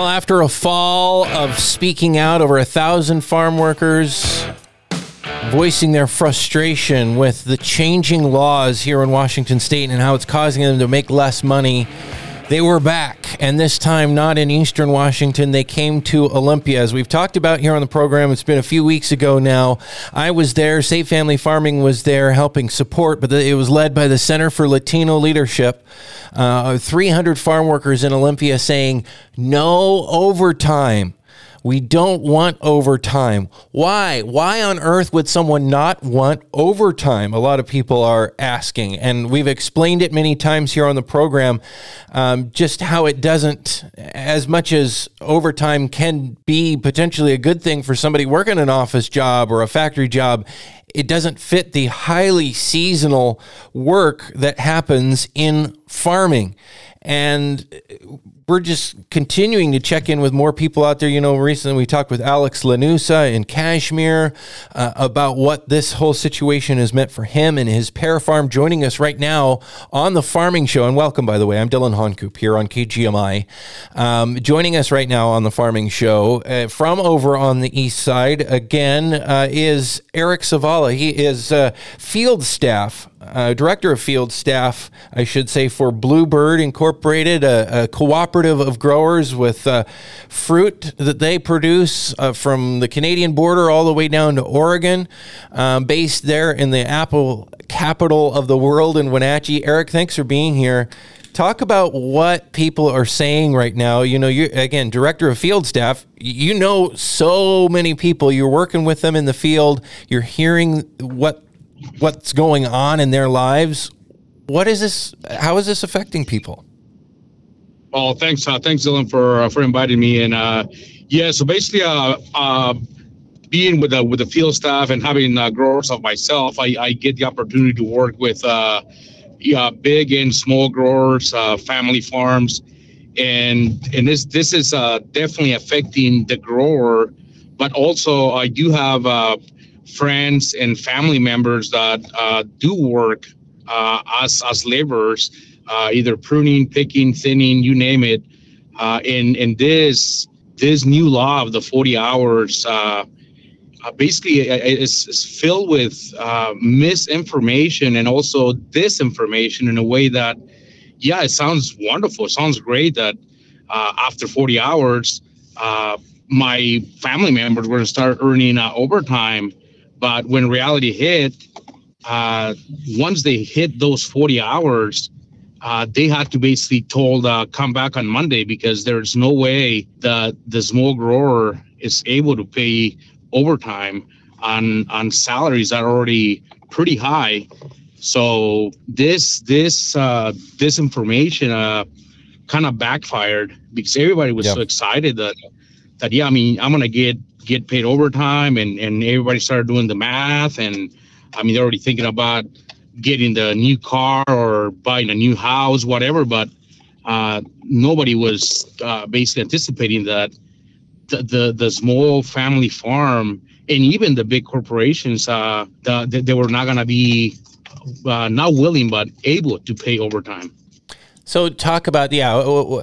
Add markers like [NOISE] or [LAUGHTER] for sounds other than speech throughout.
Well, after a fall of speaking out, over a thousand farm workers voicing their frustration with the changing laws here in Washington state and how it's causing them to make less money. They were back, and this time not in Eastern Washington. They came to Olympia. As we've talked about here on the program, it's been a few weeks ago now. I was there, Safe Family Farming was there helping support, but it was led by the Center for Latino Leadership. Uh, 300 farm workers in Olympia saying no overtime we don't want overtime. Why? Why on earth would someone not want overtime? A lot of people are asking, and we've explained it many times here on the program um, just how it doesn't, as much as overtime can be potentially a good thing for somebody working an office job or a factory job it doesn't fit the highly seasonal work that happens in farming. And we're just continuing to check in with more people out there. You know, recently we talked with Alex Lanusa in Cashmere uh, about what this whole situation has meant for him and his pear farm. Joining us right now on the Farming Show, and welcome, by the way. I'm Dillon Honcoop here on KGMI. Um, joining us right now on the Farming Show uh, from over on the east side again uh, is Erik Zavala. He is uh, field staff uh, director of field staff, I should say, for Bluebird Incorporated, a, a cooperative of growers with uh, fruit that they produce uh, from the Canadian border all the way down to Oregon, um, based there in the apple capital of the world in Wenatchee. Erik, thanks for being here. Talk about what people are saying right now. You know, you again, director of field staff. You know so many people. You're working with them in the field. You're hearing what what's going on in their lives. What is this? How is this affecting people? Oh, thanks, uh, thanks, Dillon, for uh, for inviting me. And uh, yeah, so basically, uh, uh, being with the with the field staff and having uh, growers of myself, I, I get the opportunity to work with uh, yeah, big and small growers, uh, family farms, and and this this is uh, definitely affecting the grower. But also, I do have uh, friends and family members that uh, do work uh, as as laborers, uh, either pruning, picking, thinning, you name it. Uh, and and this this new law of the 40 hours uh, uh, basically is, is, filled with misinformation and also disinformation in a way that, yeah, it sounds wonderful. It sounds great that after 40 hours, my family members were to start earning overtime but when reality hit, uh, once they hit those 40 hours, uh, they had to basically told uh, come back on Monday because there's no way that the small grower is able to pay overtime on on salaries that are already pretty high. So this this uh, this information uh, kind of backfired because everybody was yep. so excited that that yeah, I mean I'm gonna get get paid overtime and and everybody started doing the math and i mean they're already thinking about getting the new car or buying a new house whatever but uh, nobody was uh, basically anticipating that the, the, the small family farm and even the big corporations uh, the, they were not going to be uh, not willing but able to pay overtime so talk about yeah,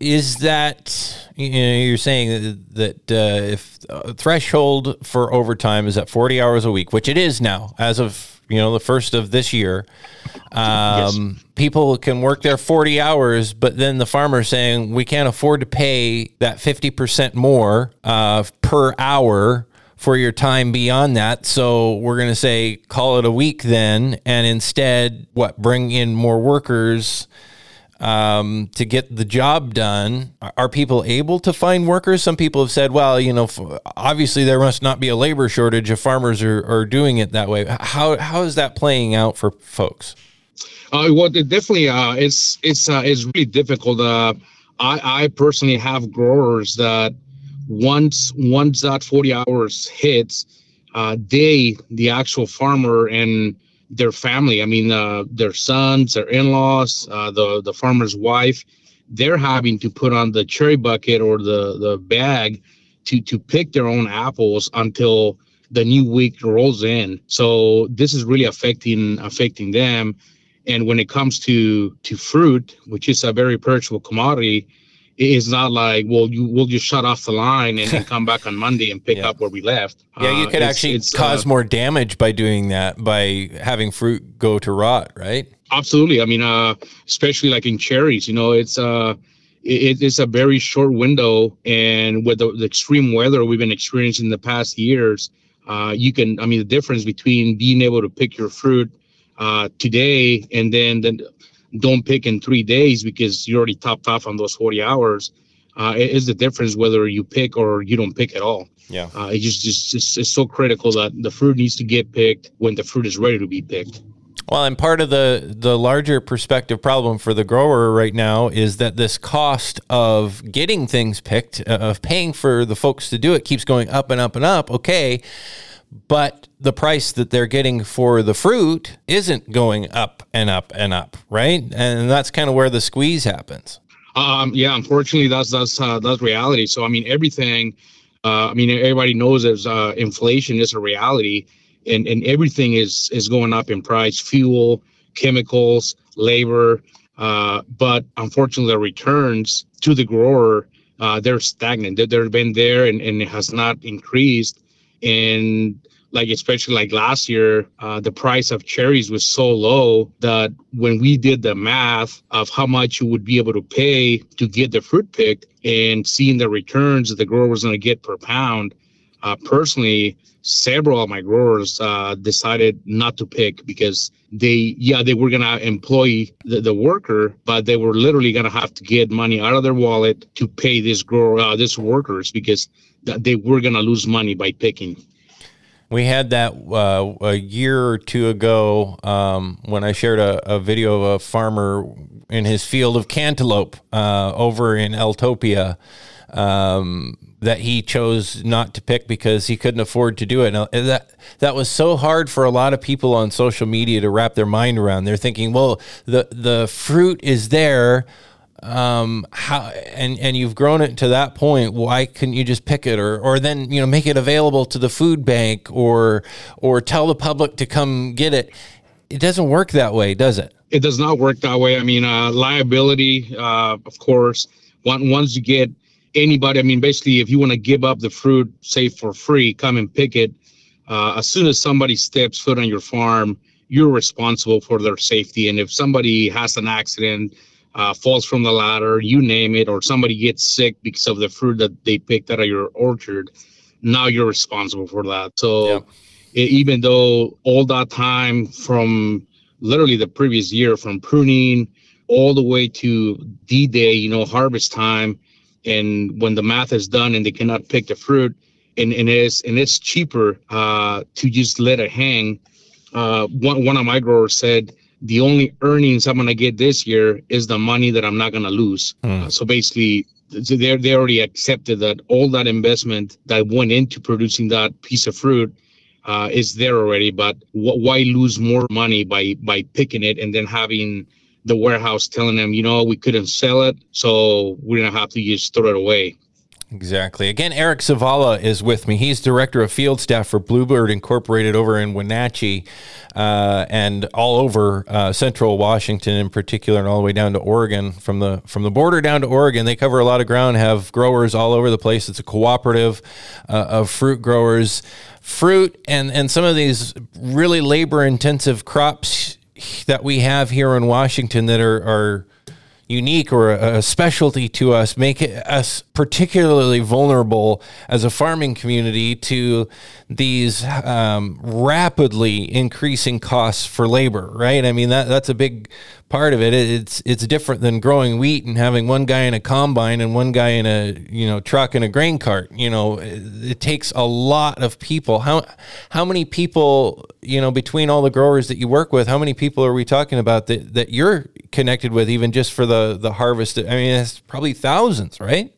is that you know, you're saying that, that uh, if uh, threshold for overtime is at 40 hours a week, which it is now as of you know the first of this year. Um, yes. People can work their 40 hours, but then the farmer saying we can't afford to pay that 50% more uh, per hour for your time beyond that. So we're going to say call it a week then, and instead, what bring in more workers um, to get the job done. Are people able to find workers? Some people have said, well, you know, obviously there must not be a labor shortage if farmers are, are doing it that way. How, how is that playing out for folks? Uh, well, it definitely, uh, it's, it's, uh, it's really difficult. Uh, I, I personally have growers that once, once that 40 hours hits, uh, they, the actual farmer and their family. I mean, uh, their sons, their in-laws, uh, the the farmer's wife, they're having to put on the cherry bucket or the the bag to to pick their own apples until the new week rolls in. So this is really affecting affecting them. And when it comes to to fruit, which is a very perishable commodity, it's not like well you will just shut off the line and then come back on monday and pick [LAUGHS] Yeah. up where we left Yeah, you Uh, could it's- actually it's, cause uh, more damage by doing that by having fruit go to rot, right? absolutely i mean uh especially like in cherries you know it's uh it, it's a very short window and with the, the extreme weather we've been experiencing in the past years uh you can i mean the difference between being able to pick your fruit uh today and then then don't pick in three days because you're already topped off on those 40 hours uh it is the difference whether you pick or you don't pick at all Yeah. uh it just just, just it's so critical that the fruit needs to get picked when the fruit is ready to be picked Well, and part of the the larger perspective problem for the grower right now is that this cost of getting things picked, uh, of paying for the folks to do it, keeps going up and up and up. Okay, but the price that they're getting for the fruit isn't going up and up and up, right? And that's kind of where the squeeze happens. Um, yeah, unfortunately, that's that's uh, that's reality. So I mean, everything. Uh, I mean, everybody knows there's uh, inflation is a reality, and and everything is is going up in price. Fuel, chemicals, labor. Uh, but unfortunately, the returns to the grower uh, they're stagnant. They, they've been there, and, and it has not increased. And like especially like last year uh, the price of cherries was so low that when we did the math of how much you would be able to pay to get the fruit picked and seeing the returns that the grower was going to get per pound uh, personally several of my growers uh, decided not to pick because they yeah they were going to employ the, the worker but they were literally going to have to get money out of their wallet to pay this grower uh, this workers because th- they were going to lose money by picking. We had that uh, a year or two ago um, when I shared a, a video of a farmer in his field of cantaloupe uh, over in Eltopia. Um, that he chose not to pick because he couldn't afford to do it. Now, that that was so hard for a lot of people on social media to wrap their mind around. They're thinking, well, the the fruit is there um how and and you've grown it to that point why couldn't you just pick it or or then you know make it available to the food bank or or tell the public to come get it it doesn't work that way does it it does not work that way. I mean, uh, liability, uh, of course. One, once you get anybody, I mean, basically, if you want to give up the fruit, say for free, come and pick it. Uh, as soon as somebody steps foot on your farm, you're responsible for their safety. And if somebody has an accident, uh, falls from the ladder, you name it, or somebody gets sick because of the fruit that they picked out of your orchard, now you're responsible for that. So Yep. e- even though all that time from literally the previous year from pruning all the way to d-day you know harvest time and when the math is done and they cannot pick the fruit and, and it's and it's cheaper uh, to just let it hang uh, one, one of my growers said the only earnings i'm going to get this year is the money that i'm not going to lose. Uh, so basically they they already accepted that all that investment that went into producing that piece of fruit uh, is there already. But wh- why lose more money by by picking it and then having the warehouse telling them, you know, we couldn't sell it, so we're gonna have to just throw it away. Exactly. Again, Erik Zavala is with me. He's director of field staff for Bluebird Incorporated over in Wenatchee uh, and all over uh, central Washington in particular, and all the way down to Oregon. From the from the border down to Oregon, they cover a lot of ground. Have growers all over the place. It's a cooperative uh, of fruit growers, fruit, and and some of these really labor intensive crops that we have here in Washington that are are unique or a, specialty to us make us particularly vulnerable as a farming community to these um, rapidly increasing costs for labor right? I mean that that's a big part of it it's it's different than growing wheat and having one guy in a combine and one guy in a you know truck and a grain cart. You know it, it takes a lot of people. How how many people you know between all the growers that you work with how many people are we talking about that that you're connected with even just for the the harvest i mean it's probably thousands right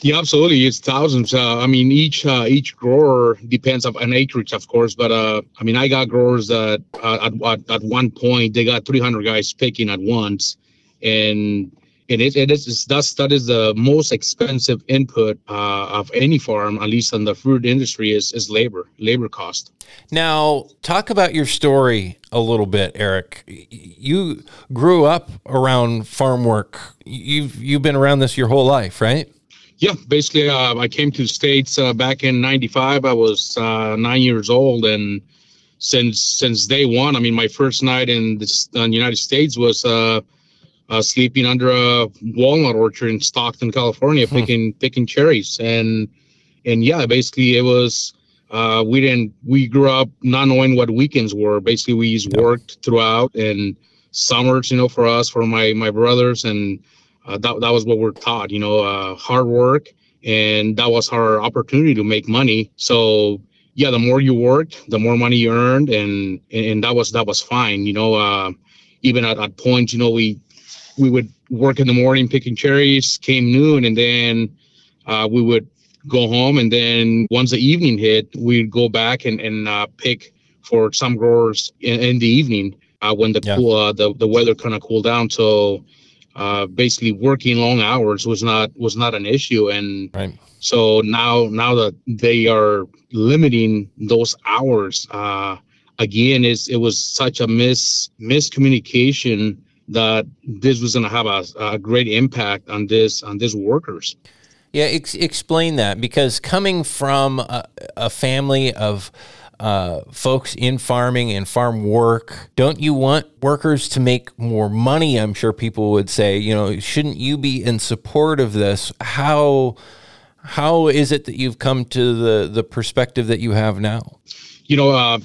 Yeah, absolutely. It's thousands. Uh, I mean, each uh, each grower depends on an acreage, of course. But uh, I mean, I got growers that uh, at, at at one point they got 300 guys picking at once, and and it, it is thus that is the most expensive input uh, of any farm, at least in the food industry, is is labor, labor cost. Now, talk about your story a little bit, Erik. You grew up around farm work. You've you've been around this your whole life, right? Yeah, basically, uh, I came to the states uh, back in '95. I was uh, nine years old, and since since day one, I mean, my first night in the, in the United States was uh, uh, sleeping under a walnut orchard in Stockton, California, hmm. picking picking cherries, and and yeah, basically it was. Uh, we didn't. We grew up not knowing what weekends were. Basically, we yep. worked throughout, and summers, you know, for us, for my my brothers, and uh, that that was what we're taught. You know, uh, hard work, and that was our opportunity to make money. So yeah, the more you worked, the more money you earned, and and that was that was fine. You know, uh, even at, at points, you know, we we would work in the morning picking cherries, came noon, and then uh, we would go home. And then once the evening hit, we'd go back and, and uh, pick for some growers in, in the evening uh, when the yeah. cool uh, the, the weather kind of cooled down. So uh, basically working long hours was not was not an issue. And right. so now now that they are limiting those hours, uh, again, is it was such a mis miscommunication that this was going to have a, a, great impact on this on these workers. Yeah, ex- explain that because coming from a, a family of uh, folks in farming and farm work, don't you want workers to make more money? I'm sure people would say, you know, shouldn't you be in support of this? How how is it that you've come to the the perspective that you have now? You know, uh,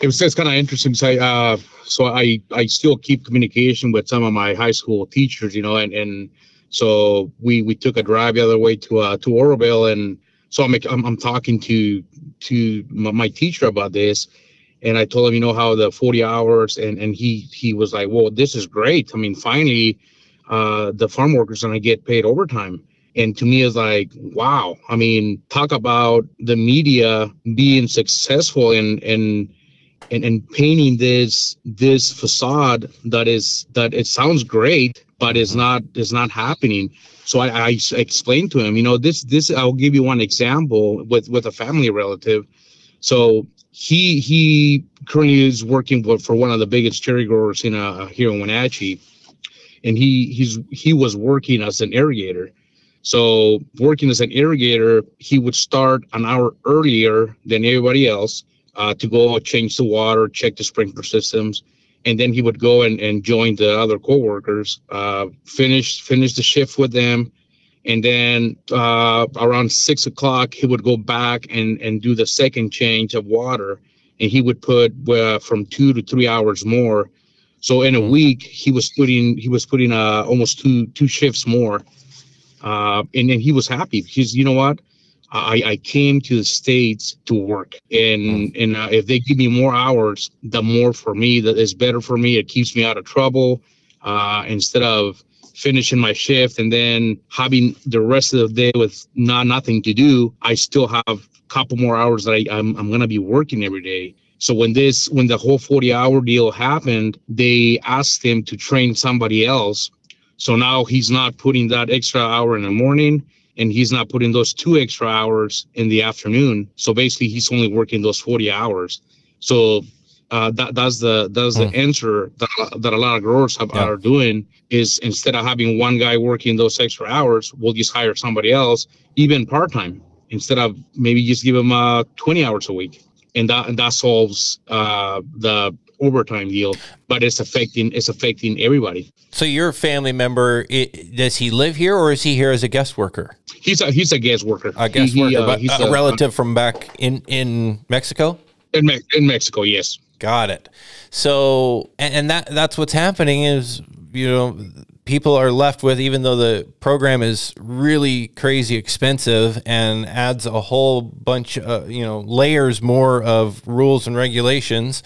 it was just kind of interesting. So, uh, so I I still keep communication with some of my high school teachers, you know, and and so we we took a drive the other way to uh to Oroville, and so I'm I'm, I'm talking to to my teacher about this, and I told him, you know, how the 40 hours, and and he he was like, well, this is great. I mean, finally, uh, the farm workers gonna get paid overtime. And to me, it's like, wow. I mean, talk about the media being successful in in and, and painting this this facade that is that it sounds great but it's mm-hmm. not it's not happening. So I, I explained to him you know this this i'll give you one example with with a family relative. So he he currently is working for, for one of the biggest cherry growers in uh, here in wenatchee. And he he's he was working as an irrigator. So working as an irrigator he would start an hour earlier than everybody else uh, to go change the water, check the sprinkler systems, and then he would go and, and join the other coworkers, uh, finish finish the shift with them, and then uh, around six o'clock he would go back and and do the second change of water, and he would put uh, from two to three hours more. So in a mm-hmm. week he was putting he was putting uh, almost two two shifts more, uh, and then he was happy. Because you know what I, I came to the states to work, and and uh, if they give me more hours, the more for me that is better for me. It keeps me out of trouble. Uh, instead of finishing my shift and then having the rest of the day with not nothing to do, I still have a couple more hours that I, I'm I'm gonna be working every day. So when this when the whole 40 hour deal happened, they asked him to train somebody else. So now he's not putting that extra hour in the morning and he's not putting those two extra hours in the afternoon. So basically, he's only working those 40 hours. So uh, that that's the that's the hmm. answer that, that a lot of growers have, yeah. are doing is instead of having one guy working those extra hours, we'll just hire somebody else, even part time, instead of maybe just give them uh, 20 hours a week, and that and that solves uh, the overtime deal, but it's affecting it's affecting everybody. So your family member, it, does he live here or is he here as a guest worker? He's a he's a guest worker. A guest he, worker, he, uh, but a, a, relative from back in in Mexico. In, Me- in Mexico, yes. Got it. So and, and that that's what's happening is you know people are left with even though the program is really crazy expensive and adds a whole bunch of you know layers more of rules and regulations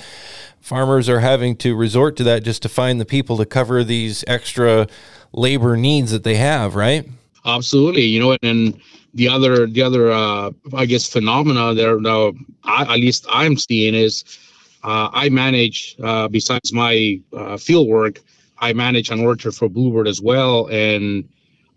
farmers are having to resort to that just to find the people to cover these extra labor needs that they have, right? Absolutely. You know, and the other the other uh, I guess phenomena there now I, at least I'm seeing is uh, I manage uh, besides my uh, field work, I manage an orchard for Bluebird as well, and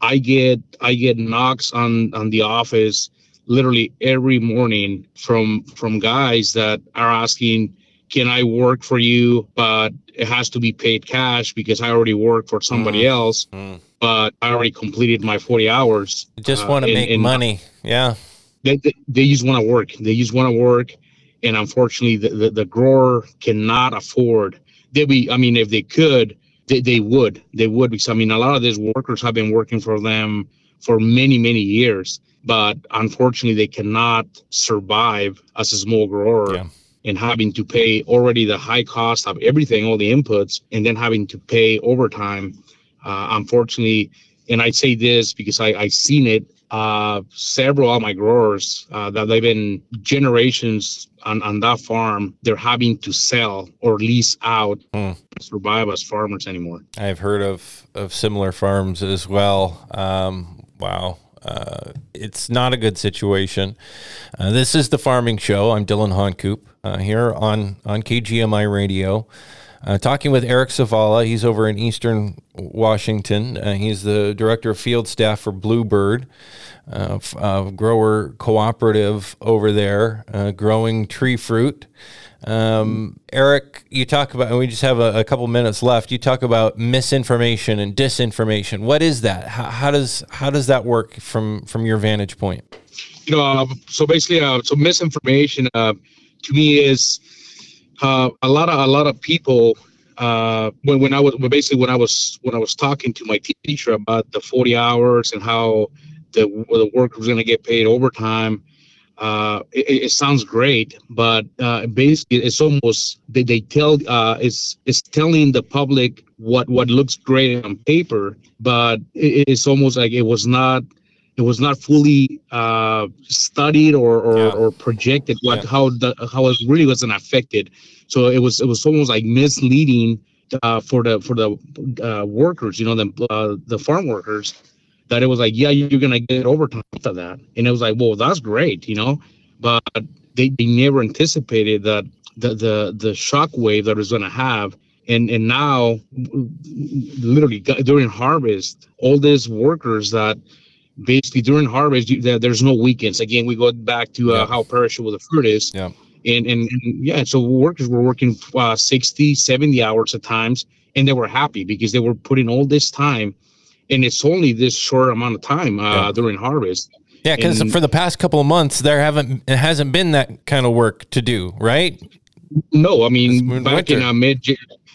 I get I get knocks on on the office literally every morning from from guys that are asking, "Can I work for you?" But it has to be paid cash because I already work for somebody mm. else. Mm. But I already completed my forty hours. Just want to uh, make money, yeah. They, they, they just want to work. They just want to work, and unfortunately, the, the, the grower cannot afford. They be, I mean, if they could, they, they would. They would because I mean, a lot of these workers have been working for them for many, many years, but unfortunately, they cannot survive as a small grower. Yeah. And having to pay already the high cost of everything, all the inputs, and then having to pay overtime. Uh, unfortunately, and I say this because I I've seen it uh, several of my growers uh, that they've been generations on, on that farm, they're having to sell or lease out mm. survive as farmers anymore. I've heard of, of similar farms as well. Um, wow. Uh, it's not a good situation. Uh, this is the Farming Show. I'm Dillon Honcoop uh, here on, on KGMI Radio. Uh, talking with Erik Zavala. He's over in Eastern Washington. Uh, he's the director of field staff for Bluebird, uh, grower cooperative over there, growing tree fruit. Um, Erik, you talk about, and we just have a, a, couple minutes left. You talk about misinformation and disinformation. What is that? How, how does how does that work from from your vantage point? You know, uh, so basically, so misinformation to me is uh, a lot of a lot of people uh, when when I was basically when I was when I was talking to my teacher about the 40 hours and how the the worker was going to get paid overtime. Uh, it, it, sounds great, but uh, basically it's almost they, they tell uh, it's it's telling the public what what looks great on paper, but it, it's almost like it was not it was not fully uh, studied or or, yeah. or projected what yeah. how the how it really wasn't affected. So it was it was almost like misleading uh, for the for the uh, workers, you know, the uh, the farm workers, that it was like, yeah, you're gonna get overtime after that, and it was like, well, that's great, you know, but they, they never anticipated that the the the shock wave that it was gonna have. And and now literally during harvest all these workers that basically during harvest you, there's no weekends. Again we go back to uh, yeah. how perishable the fruit is. Yeah. And, and, and yeah so workers were working uh, 60 70 hours at times and they were happy because they were putting all this time and it's only this short amount of time uh, yeah. during harvest. Yeah because for the past couple of months there haven't it hasn't been that kind of work to do right? No i mean back winter. in uh, mid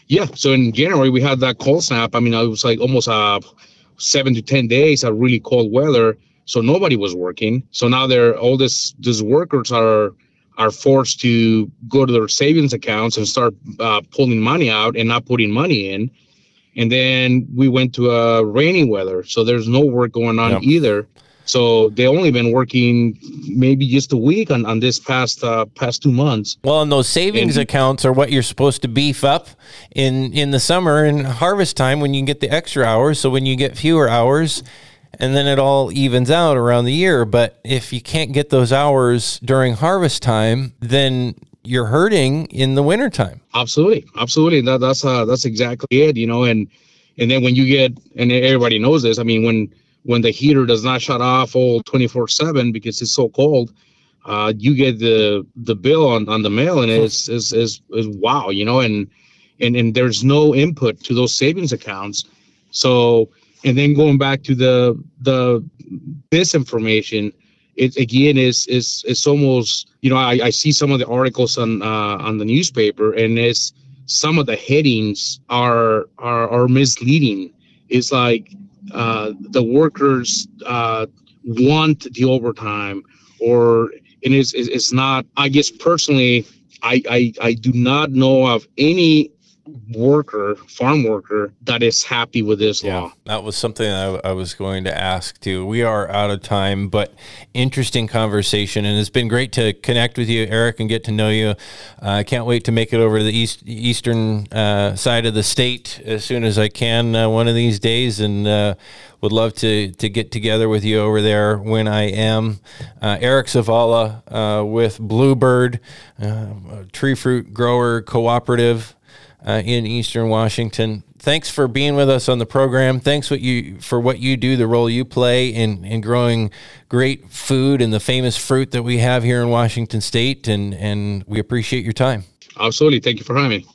yeah so in january we had that cold snap. I mean it was like almost uh seven to ten days of really cold weather so nobody was working. So now they're all this these workers are are forced to go to their savings accounts and start uh, pulling money out and not putting money in and then we went to a uh, rainy weather so there's no work going on either so they only been working maybe just a week on, on this past uh, past two months. Well, and those savings and, accounts are what you're supposed to beef up in in the summer and harvest time when you get the extra hours. So when you get fewer hours, and then it all evens out around the year. But if you can't get those hours during harvest time, then you're hurting in the wintertime. Absolutely, absolutely. That, that's uh, that's exactly it. You know, and and then when you get and everybody knows this. I mean, when when the heater does not shut off all 24 7 because it's so cold uh, you get the the bill on, on the mail and it's is is wow you know and and and there's no input to those savings accounts so and then going back to the the this information it again is is it's almost you know I, I see some of the articles on uh, on the newspaper and it's some of the headings are are are misleading. It's like uh, the workers uh, want the overtime or and it's, it's not i guess personally I, I i do not know of any worker, farm worker, that is happy with this yeah, law. That was something I, I, was going to ask too. We are out of time, but interesting conversation, and it's been great to connect with you, Erik, and get to know you. Uh, I can't wait to make it over to the east eastern uh, side of the state as soon as I can uh, one of these days, and uh, would love to to get together with you over there when I am. Uh, Erik Zavala uh, with Bluebird, Tree Fruit Grower Cooperative. Uh, in Eastern Washington. Thanks for being with us on the program. Thanks what you for what you do, the role you play in, in growing great food and the famous fruit that we have here in Washington State, and and we appreciate your time. Absolutely, thank you for having me.